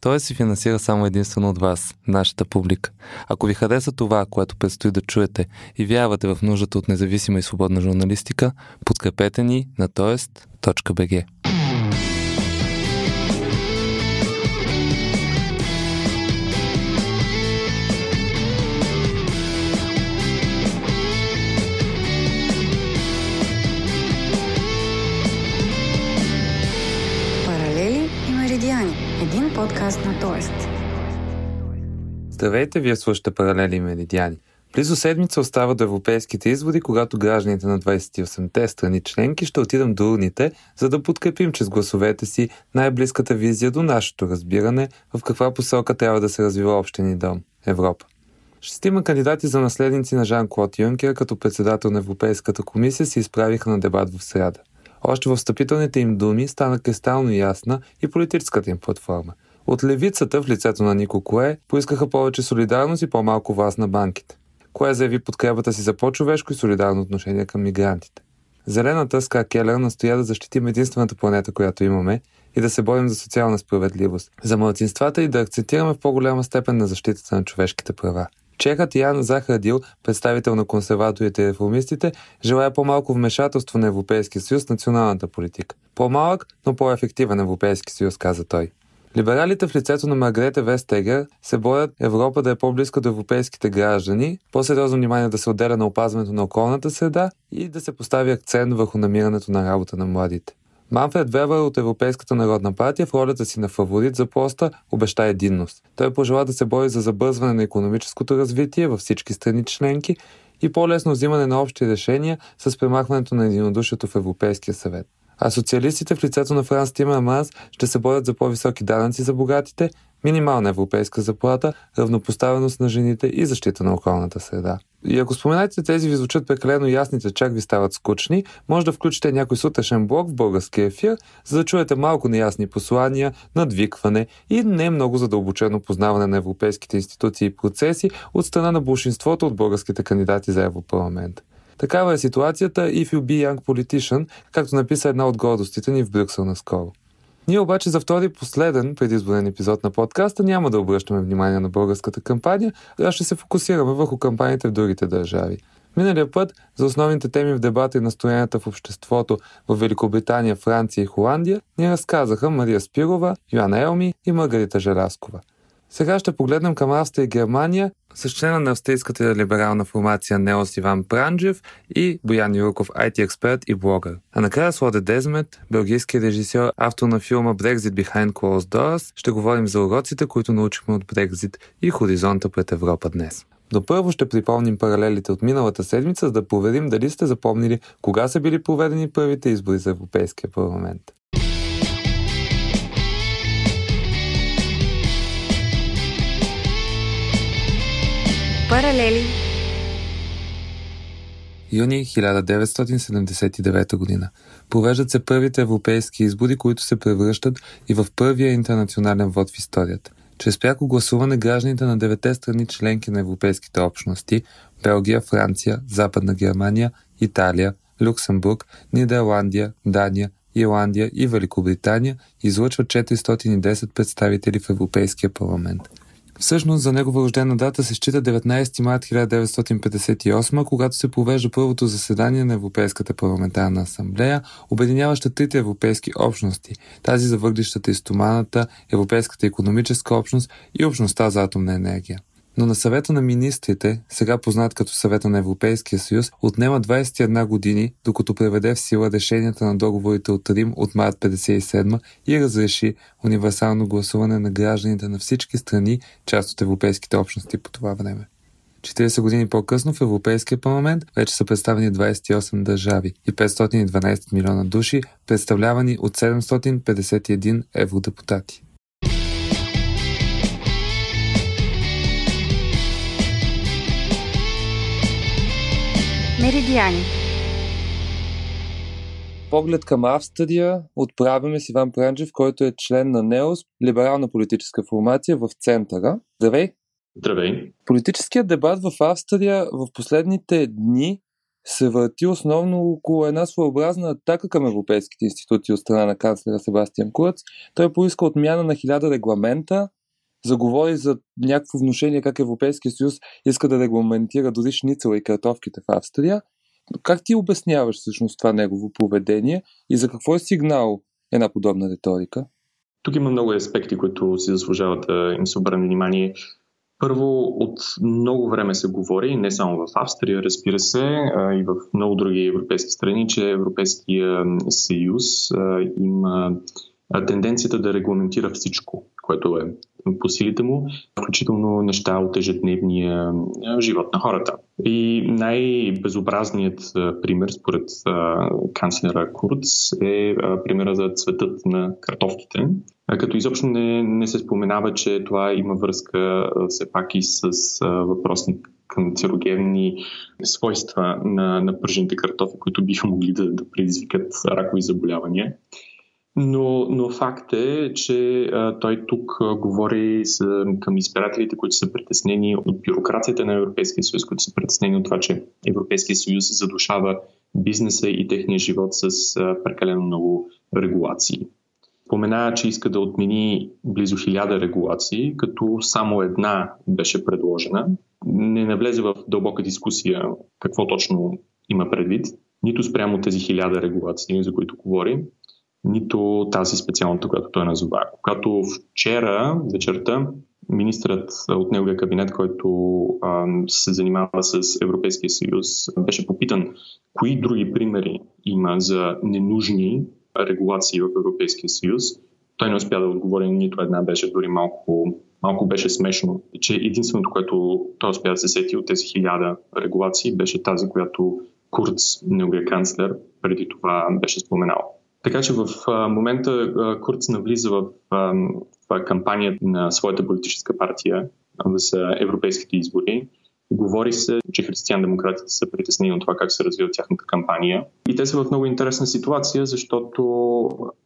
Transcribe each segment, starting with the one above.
Той се финансира само единствено от вас, нашата публика. Ако ви хареса това, което предстои да чуете и вярвате в нуждата от независима и свободна журналистика, подкрепете ни на тоест.бг. на Тоест. Здравейте, вие слушате Паралели Меридиани. Близо седмица остава до европейските изводи, когато гражданите на 28-те страни членки ще отидем до урните, за да подкрепим чрез гласовете си най-близката визия до нашето разбиране в каква посока трябва да се развива общия ни дом – Европа. Шестима кандидати за наследници на Жан-Клод Юнкер като председател на Европейската комисия се изправиха на дебат в среда. Още в встъпителните им думи стана кристално ясна и политическата им платформа – от левицата в лицето на Нико Кое поискаха повече солидарност и по-малко власт на банките. Кое заяви подкрепата си за по-човешко и солидарно отношение към мигрантите. Зелената Ска Келер настоя да защитим единствената планета, която имаме и да се борим за социална справедливост, за младсинствата и да акцентираме в по-голяма степен на защитата на човешките права. Чехът Ян Захрадил, представител на консерваторите и реформистите, желая по-малко вмешателство на Европейския съюз в националната политика. По-малък, но по-ефективен Европейски съюз, каза той. Либералите в лицето на Маргрете Вестегер се борят Европа да е по-близка до европейските граждани, по-сериозно внимание да се отделя на опазването на околната среда и да се постави акцент върху намирането на работа на младите. Манфред Вебер от Европейската народна партия в ролята си на фаворит за поста обеща единност. Той пожела да се бори за забързване на економическото развитие във всички страни членки и по-лесно взимане на общи решения с премахването на единодушието в Европейския съвет а социалистите в лицето на Франс Тимерманс ще се борят за по-високи данъци за богатите, минимална европейска заплата, равнопоставеност на жените и защита на околната среда. И ако споменате тези ви звучат прекалено ясните, чак ви стават скучни, може да включите някой сутрешен блок в българския ефир, за да чуете малко неясни послания, надвикване и не много задълбочено познаване на европейските институции и процеси от страна на большинството от българските кандидати за Европарламент. Такава е ситуацията if you be young politician, както написа една от гордостите ни в Брюксел наскоро. Ние обаче за втори последен предизборен епизод на подкаста няма да обръщаме внимание на българската кампания, а ще се фокусираме върху кампаниите в другите държави. Миналия път за основните теми в дебата и настоянията в обществото в Великобритания, Франция и Холандия ни разказаха Мария Спирова, Йоанна Елми и Маргарита Желаскова. Сега ще погледнем към Австрия и Германия с члена на австрийската либерална формация Неос Иван Пранджев и Боян Юрков, IT експерт и блогър. А накрая с Лоде Дезмет, белгийски режисьор, автор на филма Brexit Behind Closed Doors, ще говорим за уроците, които научихме от Брекзит и хоризонта пред Европа днес. До първо ще припомним паралелите от миналата седмица, за да проверим дали сте запомнили кога са били проведени първите избори за Европейския парламент. Паралели Юни 1979 година. Провеждат се първите европейски избори, които се превръщат и в първия интернационален вод в историята. Чрез пряко гласуване гражданите на девете страни членки на европейските общности – Белгия, Франция, Западна Германия, Италия, Люксембург, Нидерландия, Дания, Ирландия и Великобритания излъчват 410 представители в Европейския парламент – Всъщност за негова рождена дата се счита 19 март 1958, когато се провежда първото заседание на Европейската парламентарна асамблея, обединяваща трите европейски общности, тази за въглищата и стоманата, Европейската економическа общност и общността за атомна енергия но на съвета на министрите, сега познат като съвета на Европейския съюз, отнема 21 години, докато преведе в сила решенията на договорите от Рим от март 57 и разреши универсално гласуване на гражданите на всички страни, част от европейските общности по това време. 40 години по-късно в Европейския парламент вече са представени 28 държави и 512 милиона души, представлявани от 751 евродепутати. Меридиани. Поглед към Австрия отправяме с Иван Пранджев, който е член на НЕОС, либерална политическа формация в центъра. Здравей! Здравей! Политическият дебат в Австрия в последните дни се върти основно около една своеобразна атака към европейските институции от страна на канцлера Себастиан Курц. Той поиска отмяна на хиляда регламента, заговори за някакво вношение как Европейския съюз иска да регламентира дори шницела и картофките в Австрия. Как ти обясняваш всъщност това негово поведение и за какво е сигнал една подобна риторика? Тук има много аспекти, които си заслужават да им се обърне внимание. Първо, от много време се говори, не само в Австрия, разбира се, а и в много други европейски страни, че Европейския съюз има тенденцията да регламентира всичко, което е по силите му, включително неща от ежедневния живот на хората. И най-безобразният пример, според канцлера Курц, е примера за цветът на картофките, като изобщо не, не се споменава, че това има връзка все пак и с въпросни канцерогенни свойства на, на пържените картофи, които биха могли да, да предизвикат ракови заболявания. Но, но факт е, че а, той тук а, говори с, към избирателите, които са притеснени от бюрокрацията на Европейския съюз, които са притеснени от това, че Европейския съюз задушава бизнеса и техния живот с а, прекалено много регулации. Спомена, че иска да отмени близо хиляда регулации, като само една беше предложена. Не навлезе в дълбока дискусия какво точно има предвид, нито спрямо тези хиляда регулации, за които говорим, нито тази специалната, която той назова. Когато вчера вечерта министрът от неговия кабинет, който а, се занимава с Европейския съюз, беше попитан кои други примери има за ненужни регулации в Европейския съюз. Той не успя да отговори нито една, беше дори малко, малко беше смешно, че единственото, което той успя да се сети от тези хиляда регулации, беше тази, която Курц, неговия канцлер, преди това беше споменал. Така че в момента Курц навлиза в, кампанията на своята политическа партия за европейските избори. Говори се, че християн-демократите са притеснени от това как се развива тяхната кампания. И те са в много интересна ситуация, защото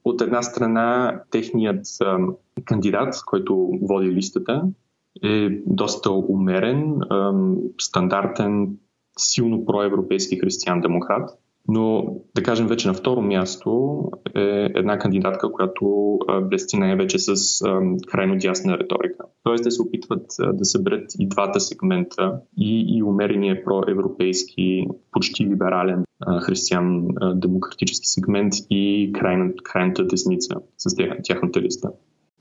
от една страна техният кандидат, който води листата, е доста умерен, стандартен, силно проевропейски християн-демократ. Но, да кажем, вече на второ място е една кандидатка, която блести най-вече с крайно дясна риторика. Тоест, те се опитват да съберат и двата сегмента, и, и умерения проевропейски, почти либерален християн-демократически сегмент и крайна, крайната десница с тяхната листа.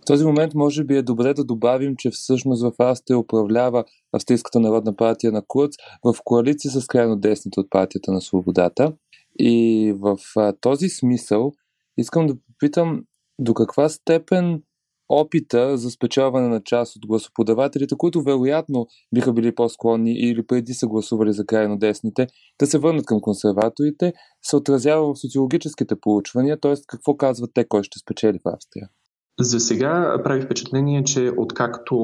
В този момент може би е добре да добавим, че всъщност в Австрия управлява Австрийската народна партия на Курц в коалиция с крайно десните от партията на свободата. И в а, този смисъл искам да попитам до каква степен опита за спечелване на част от гласоподавателите, които вероятно биха били по-склонни или преди са гласували за крайно десните, да се върнат към консерваторите, се отразява в социологическите проучвания, т.е. какво казват те, кой ще спечели в Австрия. За сега прави впечатление, че откакто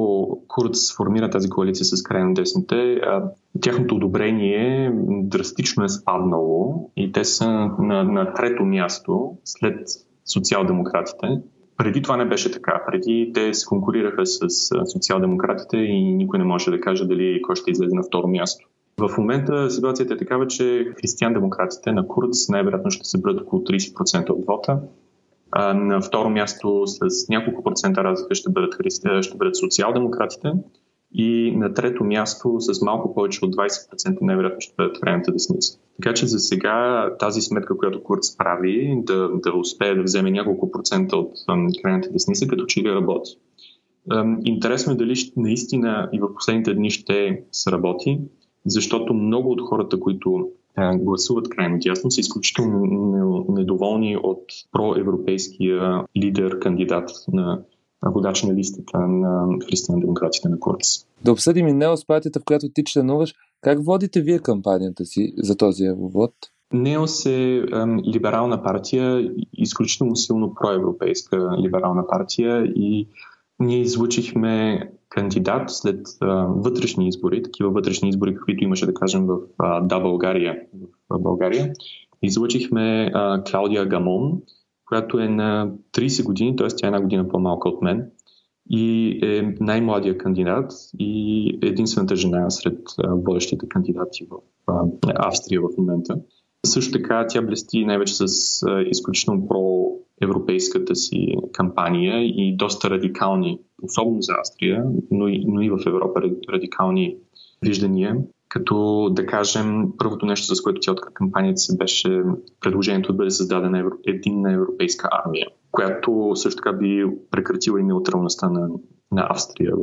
Курц формира тази коалиция с крайно десните, тяхното одобрение драстично е спаднало и те са на, на трето място след социал-демократите. Преди това не беше така. Преди те се конкурираха с социал-демократите и никой не може да каже дали кой ще излезе на второ място. В момента ситуацията е такава, че християн-демократите на Курц най-вероятно ще се бъдат около 30% от вота, а, на второ място с няколко процента разлика ще бъдат, христи, ще бъдат социал-демократите. И на трето място с малко повече от 20% най-вероятно ще бъдат крайната десница. Така че за сега тази сметка, която Курц прави, да, да успее да вземе няколко процента от крайната десница, като че ли работи. Интересно е дали наистина и в последните дни ще сработи, защото много от хората, които гласуват крайно дясно, са изключително недоволни от проевропейския лидер, кандидат на водач на листата на християн-демократите на Курц. Да обсъдим и Неос партията, в която ти членуваш. Как водите вие кампанията си за този евровод? Неос е ем, либерална партия, изключително силно проевропейска либерална партия и ние излучихме кандидат след а, вътрешни избори, такива вътрешни избори, каквито имаше да кажем в а, Да България, в България. Излъчихме а, Клаудия Гамон, която е на 30 години, т.е. тя е една година по-малка от мен и е най-младия кандидат и единствената жена сред водещите кандидати в Австрия в момента. Също така тя блести най-вече с изключително про-европейската си кампания и доста радикални, особено за Австрия, но и, но и в Европа радикални виждания. Като да кажем, първото нещо, с което тя откра кампанията си беше предложението да бъде създадена единна европейска армия, която също така би прекратила и неутралността на на Австрия.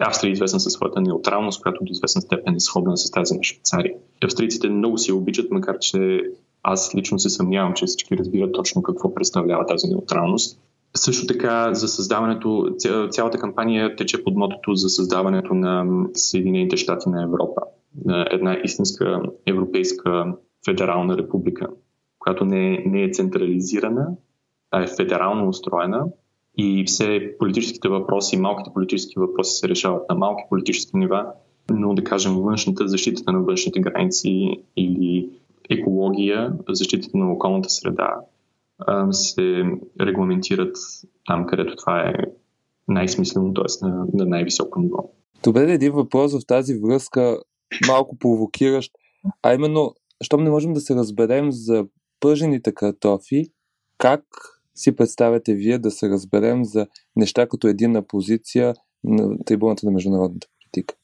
Австрия е известна със своята неутралност, която до известна степен е сходна с тази на Швейцария. Австрийците много си обичат, макар че аз лично се съмнявам, че всички разбират точно какво представлява тази неутралност. Също така за създаването, цялата кампания тече под мотото за създаването на Съединените щати на Европа. На една истинска европейска федерална република, която не, не е централизирана, а е федерално устроена и все политическите въпроси, малките политически въпроси се решават на малки политически нива, но да кажем външната, защитата на външните граници или екология, защитата на околната среда се регламентират там, където това е най-смислено, т.е. На, на най-високо ниво. Добре, един въпрос в тази връзка, малко провокиращ, а именно, щом не можем да се разберем за пържените картофи, как си представяте вие да се разберем за неща като единна позиция на трибуната на международната политика?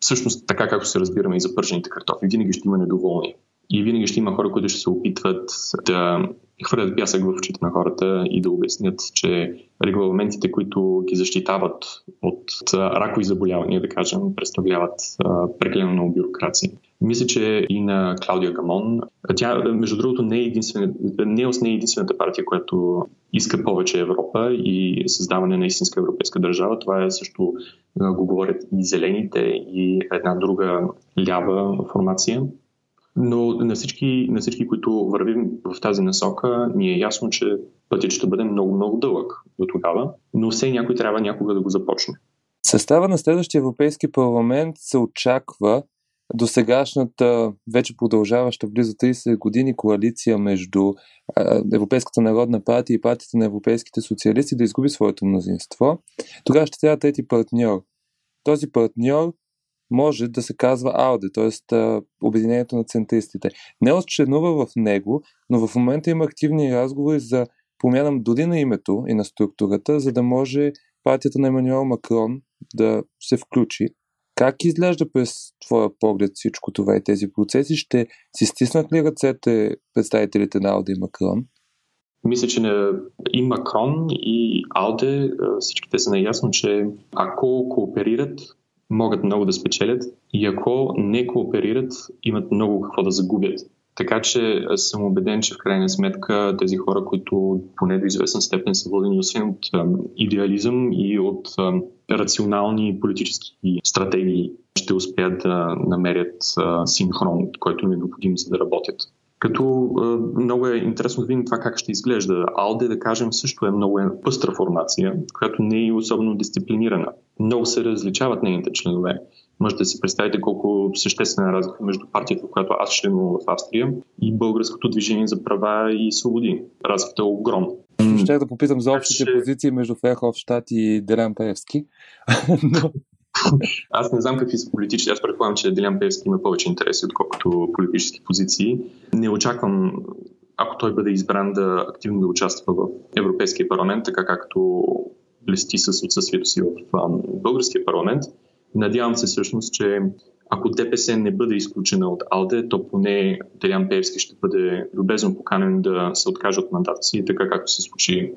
Всъщност, така както се разбираме и за пържените картофи, винаги ще има недоволни. И винаги ще има хора, които ще се опитват да хвърлят пясък в очите на хората и да обяснят, че регламентите, които ги защитават от ракови заболявания, да кажем, представляват прекалено много бюрокрация. Мисля, че и на Клаудия Гамон, тя, между другото, не е, единствен, не е единствената партия, която иска повече Европа и създаване на истинска европейска държава. Това е също, го говорят и зелените, и една друга лява формация. Но на всички, на всички, които вървим в тази насока, ни е ясно, че пътят ще бъде много-много дълъг до тогава, но все някой трябва някога да го започне. Състава на следващия Европейски парламент се очаква до сегашната, вече продължаваща близо 30 години коалиция между Европейската народна партия и партията на европейските социалисти да изгуби своето мнозинство. Тогава ще трябва трети партньор. Този партньор може да се казва АУДЕ, т.е. Обединението на центристите. Не членува в него, но в момента има активни разговори за промяна дори на името и на структурата, за да може партията на Емануел Макрон да се включи. Как изглежда през твоя поглед всичко това и тези процеси? Ще си стиснат ли ръцете представителите на Алде и Макрон? Мисля, че и Макрон, и Алде всичките са наясно, че ако кооперират, могат много да спечелят и ако не кооперират, имат много какво да загубят. Така че съм убеден, че в крайна сметка тези хора, които поне до известен степен са водени освен от идеализъм и от рационални политически стратегии, ще успеят да намерят синхрон, който им е необходим за да работят. Като е, много е интересно да видим това как ще изглежда. Алде, да кажем, също е много пъстра формация, която не е особено дисциплинирана. Много се различават нейните членове. Можете да си представите колко съществена разлика между партията, в която аз членувам в Австрия и Българското движение за права и свободи. Разликата е огромна. Ще да попитам за общите позиции между Ферховщад и Делян Певски. Но... Аз не знам какви са политически. Аз предполагам, че Делян Певски има повече интереси, отколкото политически позиции. Не очаквам, ако той бъде избран, да активно да участва в Европейския парламент, така както блести с отсъствието си в българския парламент. Надявам се всъщност, че ако ДПС не бъде изключена от АЛДЕ, то поне Делян Певски ще бъде любезно поканен да се откаже от мандата си, така както се случи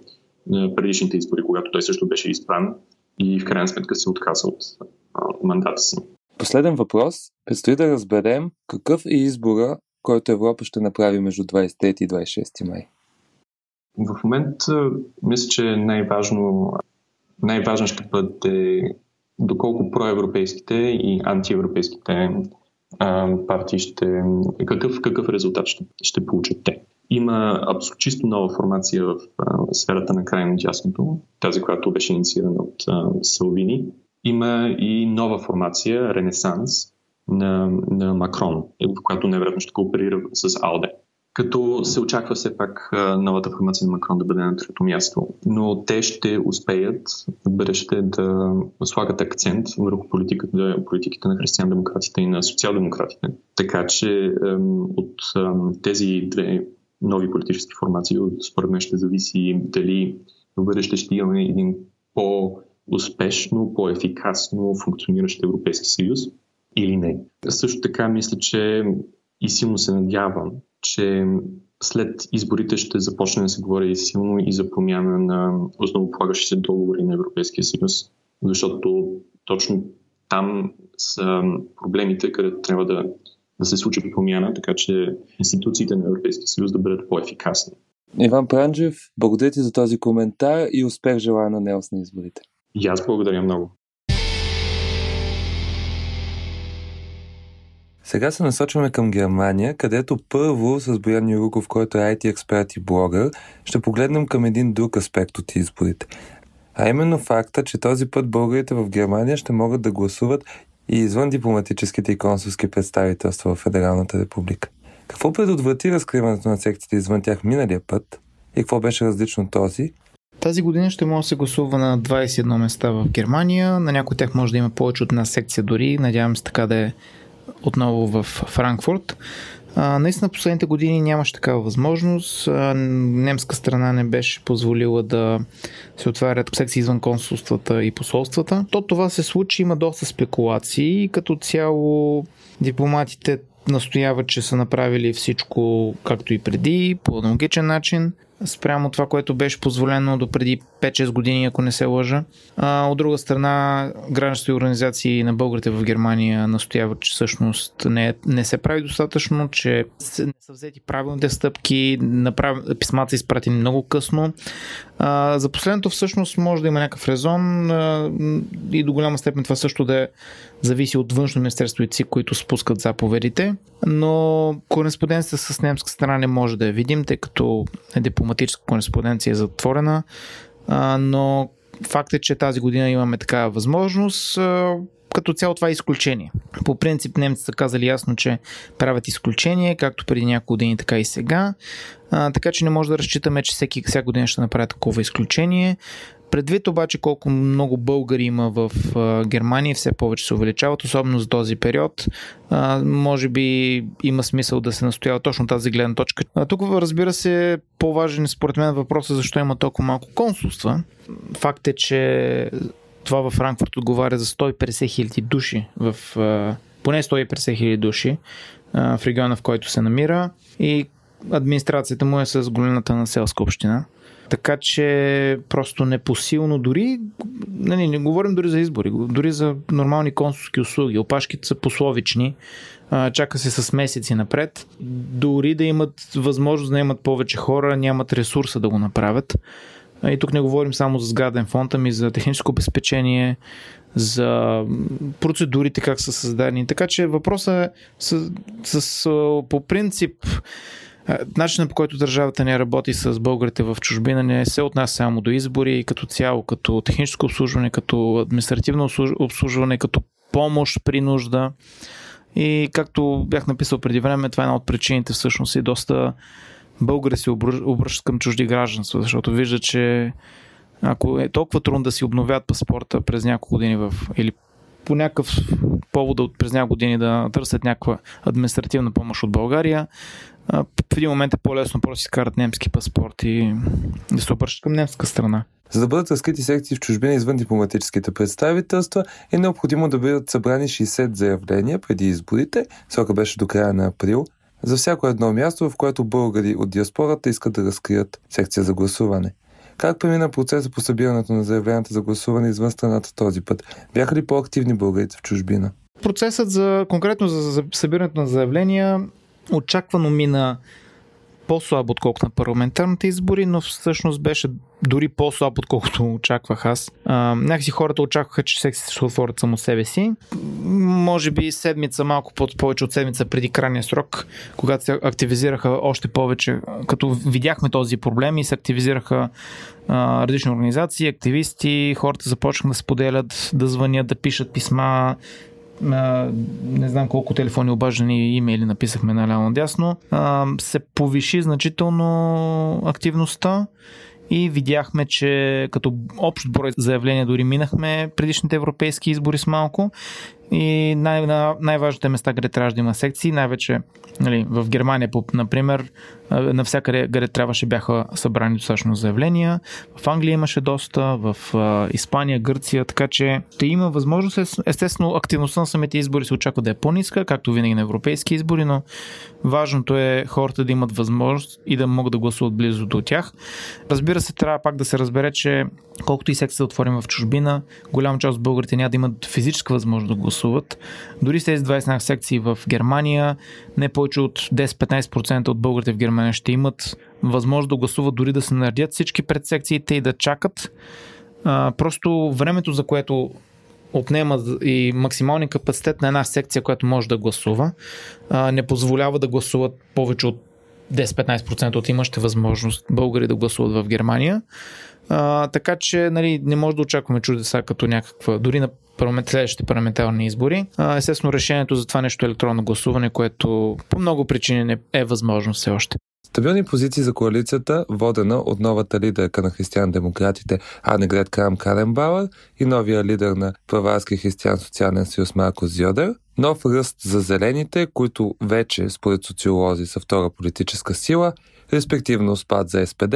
на предишните избори, когато той също беше избран и в крайна сметка се отказа от мандата си. Последен въпрос. Предстои да разберем какъв е избора, който Европа ще направи между 23 и 26 май. В момента мисля, че най-важно, най-важно ще бъде доколко проевропейските и антиевропейските партии ще. Какъв, какъв резултат ще, ще получат те. Има абсолютно чисто нова формация в а, сферата на крайно дясното, тази, която беше инициирана от а, Салвини. Има и нова формация, Ренесанс, на, на Макрон, в която невероятно ще кооперира с Алде. като се очаква все пак новата формация на Макрон да бъде на трето място. Но те ще успеят в бъдеще да слагат акцент върху политиката, политиките на християн-демократите и на социал-демократите. Така че от тези две нови политически формации, според мен ще зависи дали в бъдеще ще имаме един по-успешно, по-ефикасно функциониращ Европейски съюз или не. Също така мисля, че и силно се надявам, че след изборите ще започне да се говори силно и за промяна на основополагащите договори на Европейския съюз, защото точно там са проблемите, където трябва да, да се случи промяна, така че институциите на Европейския съюз да бъдат по-ефикасни. Иван Пранджев, благодаря ти за този коментар и успех желая на Нелс на изборите. И аз благодаря много. Сега се насочваме към Германия, където първо с Боян Юруков, който е IT експерт и блогър, ще погледнем към един друг аспект от изборите. А именно факта, че този път българите в Германия ще могат да гласуват и извън дипломатическите и консулски представителства в Федералната република. Какво предотврати разкриването на секциите извън тях миналия път и какво беше различно този? Тази година ще може да се гласува на 21 места в Германия. На някои от тях може да има повече от една секция дори. Надявам се така да е отново в Франкфурт. Наистина последните години нямаше такава възможност. Немска страна не беше позволила да се отварят секции извън консулствата и посолствата. То това се случи, има доста спекулации. Като цяло дипломатите настояват, че са направили всичко както и преди, по аналогичен начин спрямо това, което беше позволено до преди 5-6 години, ако не се лъжа. А, от друга страна, граждански организации на българите в Германия настояват, че всъщност не, не се прави достатъчно, че не са взети правилните стъпки, направ... писмата са изпратени много късно. А, за последното всъщност може да има някакъв резон а, и до голяма степен това също да е, зависи от външно министерство и ЦИК, които спускат заповедите, но кореспонденцията с немска страна не може да я видим, тъй като дипломатическа кореспонденция е затворена, а, но факт е, че тази година имаме такава възможност. А, като цяло това е изключение. По принцип немците са казали ясно, че правят изключение, както преди няколко години, така и сега. А, така че не може да разчитаме, че всеки, всяка година ще направят такова изключение. Предвид обаче колко много българи има в Германия, все повече се увеличават, особено за този период, може би има смисъл да се настоява точно тази гледна точка. Тук, разбира се, по-важен според мен въпросът е защо има толкова малко консулства. Факт е, че това във Франкфурт отговаря за 150 хиляди души, в, поне 150 хиляди души в региона, в който се намира и администрацията му е с големината на селска община. Така че просто непосилно дори, не, не, не говорим дори за избори, дори за нормални консулски услуги. Опашките са пословични, чака се с месеци напред. Дори да имат възможност да имат повече хора, нямат ресурса да го направят. И тук не говорим само за сграден фонд, ами за техническо обезпечение, за процедурите как са създадени. Така че въпросът е с, с, по принцип Начинът по който държавата не работи с българите в чужбина не се отнася само до избори, като цяло, като техническо обслужване, като административно обслужване, като помощ при нужда. И както бях написал преди време, това е една от причините всъщност и доста българи се обръщат към чужди гражданства, защото виждат, че ако е толкова трудно да си обновят паспорта през няколко години в, или по някакъв повод от през няколко години да търсят някаква административна помощ от България, в един момент е по-лесно просто си карат немски паспорт и да се обръщат към немска страна. За да бъдат разкрити секции в чужбина извън дипломатическите представителства, е необходимо да бъдат събрани 60 заявления преди изборите, срока беше до края на април, за всяко едно място, в което българи от диаспората искат да разкрият секция за гласуване. Как премина процеса по събирането на заявленията за гласуване извън страната този път? Бяха ли по-активни българите в чужбина? Процесът за конкретно за събирането на заявления очаквано мина по-слабо, отколкото на парламентарните избори, но всъщност беше дори по-слабо, отколкото очаквах аз. А, някакси хората очакваха, че секциите ще отворят само себе си. Може би седмица, малко повече от седмица преди крайния срок, когато се активизираха още повече, като видяхме този проблем и се активизираха а, различни организации, активисти, хората започнаха да споделят, да звънят, да пишат писма, не знам колко телефони обаждани и имейли написахме наляво надясно, се повиши значително активността и видяхме, че като общ брой заявления дори минахме предишните европейски избори с малко и най- най-важните места, къде трябва да има секции, най-вече нали, в Германия, например, навсякъде, къде трябваше бяха събрани достатъчно заявления. В Англия имаше доста, в Испания, Гърция, така че ще има възможност. Естествено, активността на самите избори се очаква да е по-ниска, както винаги на европейски избори, но важното е хората да имат възможност и да могат да гласуват близо до тях. Разбира се, трябва пак да се разбере, че колкото и секция да отворим в чужбина, голяма част от българите няма да имат физическа възможност да гласуват. Дори с тези 20 секции в Германия, не повече от 10-15% от българите в Германия ще имат възможност да гласуват, дори да се наредят всички пред секциите и да чакат. А, просто времето, за което отнема и максималния капацитет на една секция, която може да гласува, а, не позволява да гласуват повече от 10-15% от имащите възможност българи да гласуват в Германия. А, така че нали, не може да очакваме чудеса като някаква, дори на парламент, следващите парламентарни избори. А, естествено, решението за това нещо е електронно гласуване, което по много причини не е възможно все още. Стабилни позиции за коалицията, водена от новата лидерка на християн-демократите Анегрет Крам Каренбауър и новия лидер на Праварски християн-социален съюз Марко Зьодер, нов ръст за зелените, които вече, според социолози, са втора политическа сила, респективно спад за СПД,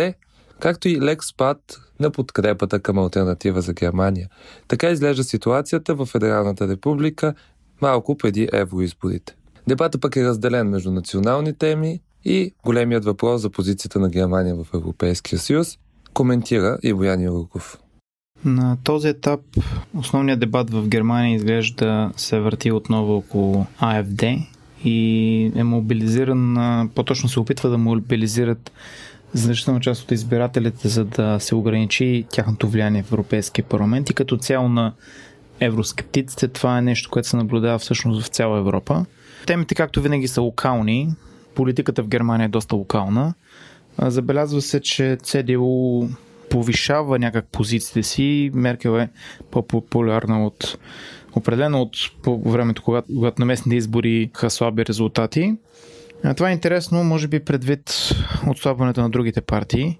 както и лек спад на подкрепата към альтернатива за Германия. Така изглежда ситуацията в Федералната република малко преди евроизборите. Дебата пък е разделен между национални теми и големият въпрос за позицията на Германия в Европейския съюз, коментира и Боян Юруков. На този етап основният дебат в Германия изглежда да се върти отново около АФД и е мобилизиран, по-точно се опитва да мобилизират значителна част от избирателите, за да се ограничи тяхното влияние в Европейския парламент и като цяло на евроскептиците това е нещо, което се наблюдава всъщност в цяла Европа. Темите, както винаги, са локални. Политиката в Германия е доста локална. Забелязва се, че ЦДУ повишава някак позициите си. Меркел е по-популярна от определено от по времето, когато, когато на местните избори слаби резултати. Това е интересно, може би предвид отслабването на другите партии.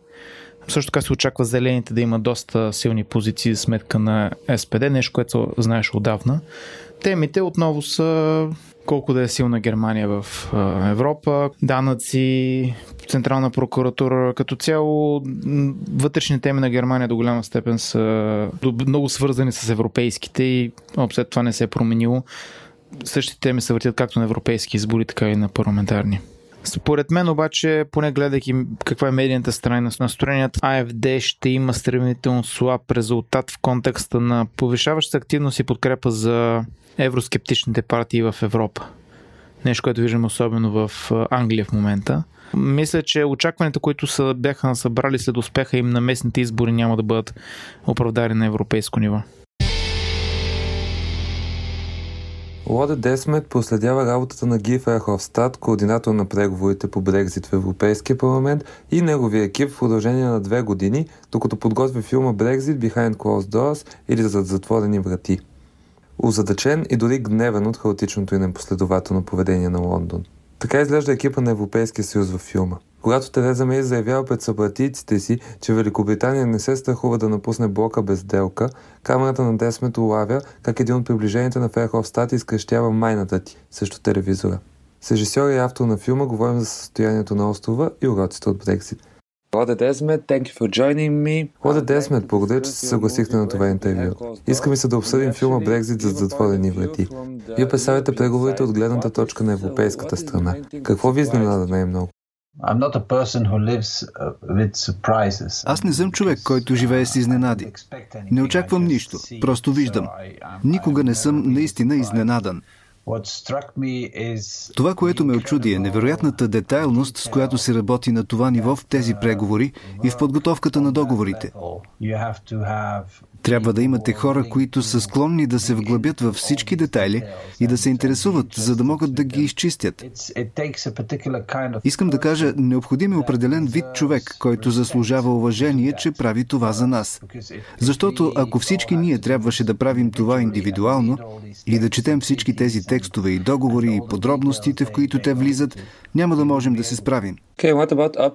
Също така се очаква зелените да има доста силни позиции за сметка на СПД, нещо, което знаеш отдавна. Темите отново са колко да е силна Германия в Европа, данъци, Централна прокуратура. Като цяло вътрешни теми на Германия до голяма степен са много свързани с европейските и обсед това не се е променило същите теми се въртят както на европейски избори, така и на парламентарни. Според мен обаче, поне гледайки каква е медийната страна на настроението, АФД ще има сравнително слаб резултат в контекста на повишаваща активност и подкрепа за евроскептичните партии в Европа. Нещо, което виждаме особено в Англия в момента. Мисля, че очакването, които са, бяха събрали след успеха им на местните избори, няма да бъдат оправдани на европейско ниво. Лоде Десмет проследява работата на Ги Ферховстад, координатор на преговорите по Брекзит в Европейския парламент и неговия екип в продължение на две години, докато подготвя филма Брекзит Behind Closed Doors или зад затворени врати. Озадачен и дори гневен от хаотичното и непоследователно поведение на Лондон. Така изглежда екипа на Европейския съюз във филма – когато Тереза Мей заявява пред събратийците си, че Великобритания не се страхува да напусне блока без делка, камерата на Десмет улавя как един от приближените на Ферховстат изкрещява майната ти, също телевизора. С режисьор и автор на филма говорим за състоянието на острова и уроците от Брексит. Роде Десмет, thank you for joining me. Роде Десмет, благодаря, че се съгласихте на това интервю. Искаме се да обсъдим филма Брекзит за затворени врати. Вие представяте преговорите от гледната точка на европейската страна. Какво ви изненада най-много? Uh, Аз не съм човек, който живее с изненади. Не очаквам нищо, просто виждам. Никога не съм наистина изненадан. Това, което ме очуди е невероятната детайлност, с която се работи на това ниво в тези преговори и в подготовката на договорите. Трябва да имате хора, които са склонни да се вглъбят във всички детайли и да се интересуват, за да могат да ги изчистят. Искам да кажа, необходим е определен вид човек, който заслужава уважение, че прави това за нас. Защото ако всички ние трябваше да правим това индивидуално и да четем всички тези текстове и договори и подробностите, в които те влизат, няма да можем да се справим.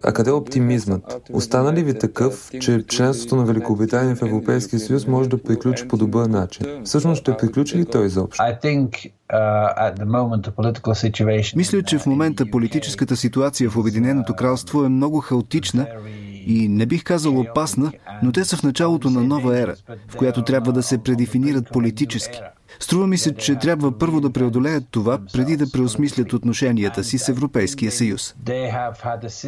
А къде е оптимизмът? Остана ли ви такъв, че членството на Великобритания в Европейския съюз може да приключи по добър начин? Всъщност ще приключи ли той изобщо? Uh, Мисля, че в момента политическата ситуация в Обединеното кралство е много хаотична и не бих казал опасна, но те са в началото на нова ера, в която трябва да се предефинират политически. Струва ми се, че трябва първо да преодолеят това, преди да преосмислят отношенията си с Европейския съюз.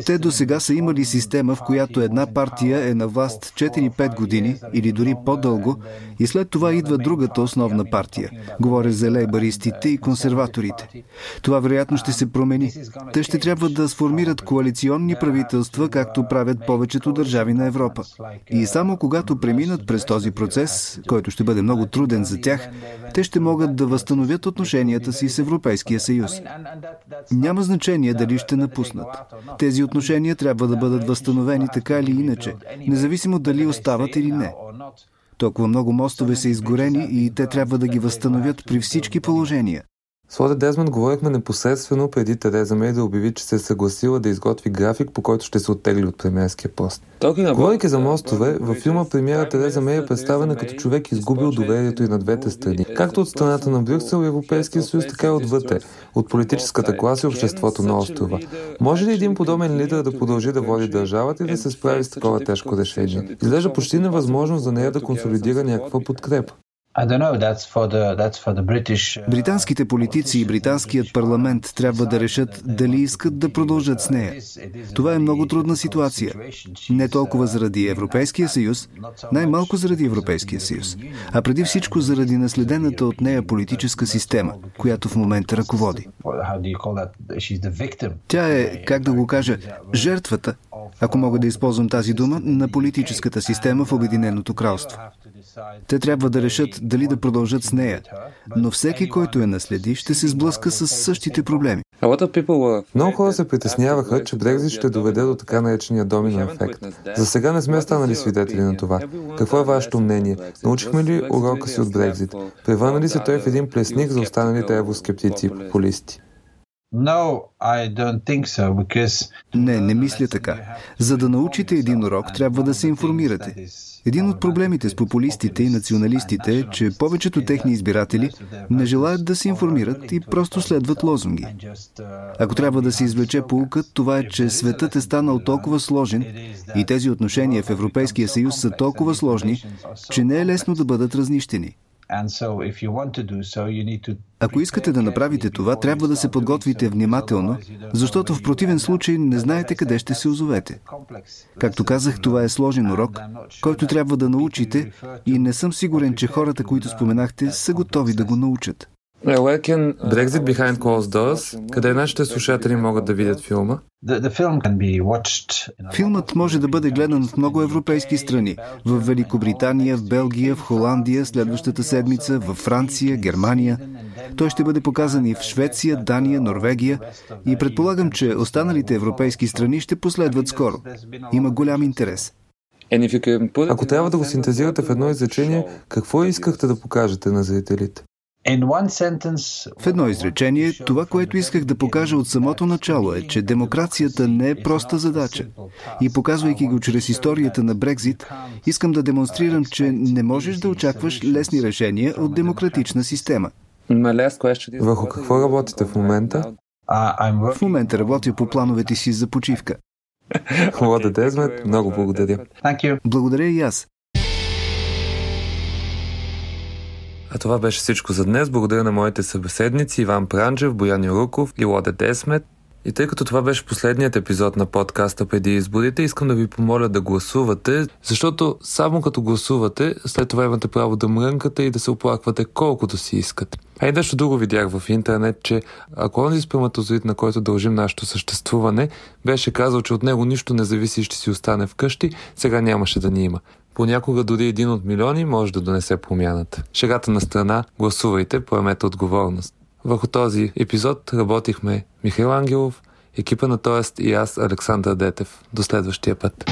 Те до сега са имали система, в която една партия е на власт 4-5 години или дори по-дълго и след това идва другата основна партия. Говоря за лейбаристите и консерваторите. Това вероятно ще се промени. Те ще трябва да сформират коалиционни правителства, както правят повечето държави на Европа. И само когато преминат през този процес, който ще бъде много труден за тях, те ще могат да възстановят отношенията си с Европейския съюз. Няма значение дали ще напуснат. Тези отношения трябва да бъдат възстановени така или иначе, независимо дали остават или не. Толкова много мостове са изгорени и те трябва да ги възстановят при всички положения. С Лоде Дезмонд говорихме непосредствено преди Тереза Мей да обяви, че се е съгласила да изготви график, по който ще се оттегли от премиерския пост. Говорейки за мостове, във филма премиера Тереза Мей е представена като човек изгубил доверието и на двете страни, както от страната на Брюксел и Европейския съюз, така и отвътре, от политическата класа и обществото на острова. Може ли един подобен лидер да продължи да води държавата и да се справи с такова тежко решение? Изглежда почти невъзможно за нея да консолидира някаква подкрепа. Uh, Британските политици и британският парламент трябва да решат дали искат да продължат с нея. Това е много трудна ситуация. Не толкова заради Европейския съюз, най-малко заради Европейския съюз, а преди всичко заради наследената от нея политическа система, която в момента ръководи. Тя е, как да го кажа, жертвата, ако мога да използвам тази дума, на политическата система в Обединеното кралство. Те трябва да решат дали да продължат с нея, но всеки, който я наследи, ще се сблъска с същите проблеми. Много хора се притесняваха, че Брекзит ще доведе до така наречения домино ефект. За сега не сме станали свидетели на това. Какво е вашето мнение? Научихме ли урока си от Брекзит? Превърна ли се той в един плесник за останалите евроскептици и популисти? Не, не мисля така. За да научите един урок, трябва да се информирате. Един от проблемите с популистите и националистите е, че повечето техни избиратели не желаят да се информират и просто следват лозунги. Ако трябва да се извлече полукът, това е, че светът е станал толкова сложен и тези отношения в Европейския съюз са толкова сложни, че не е лесно да бъдат разнищени. Ако искате да направите това, трябва да се подготвите внимателно, защото в противен случай не знаете къде ще се озовете. Както казах, това е сложен урок, който трябва да научите и не съм сигурен, че хората, които споменахте, са готови да го научат. Brexit Behind Closed Doors, къде нашите слушатели могат да видят филма? Филмът може да бъде гледан в много европейски страни. В Великобритания, в Белгия, в Холандия, следващата седмица, в Франция, Германия. Той ще бъде показан и в Швеция, Дания, Норвегия и предполагам, че останалите европейски страни ще последват скоро. Има голям интерес. Ако трябва да го синтезирате в едно изречение, какво искахте да покажете на зрителите? В едно изречение, това, което исках да покажа от самото начало е, че демокрацията не е проста задача. И показвайки го чрез историята на Брекзит, искам да демонстрирам, че не можеш да очакваш лесни решения от демократична система. Върху какво работите в момента? В момента работя по плановете си за почивка. Лода Дезмет, много благодаря. Благодаря и аз. А това беше всичко за днес. Благодаря на моите събеседници Иван Пранджев, Боян Юруков и Лоде Десмет. И тъй като това беше последният епизод на подкаста преди изборите, искам да ви помоля да гласувате, защото само като гласувате, след това имате право да мрънкате и да се оплаквате колкото си искате. А и нещо друго видях в интернет, че ако онзи сперматозоид, на който дължим нашето съществуване, беше казал, че от него нищо не зависи и ще си остане вкъщи, сега нямаше да ни има. Понякога дори един от милиони може да донесе промяната. Шегата на страна, гласувайте, поемете отговорност. Върху този епизод работихме Михаил Ангелов, екипа на Тоест и аз, Александър Детев. До следващия път.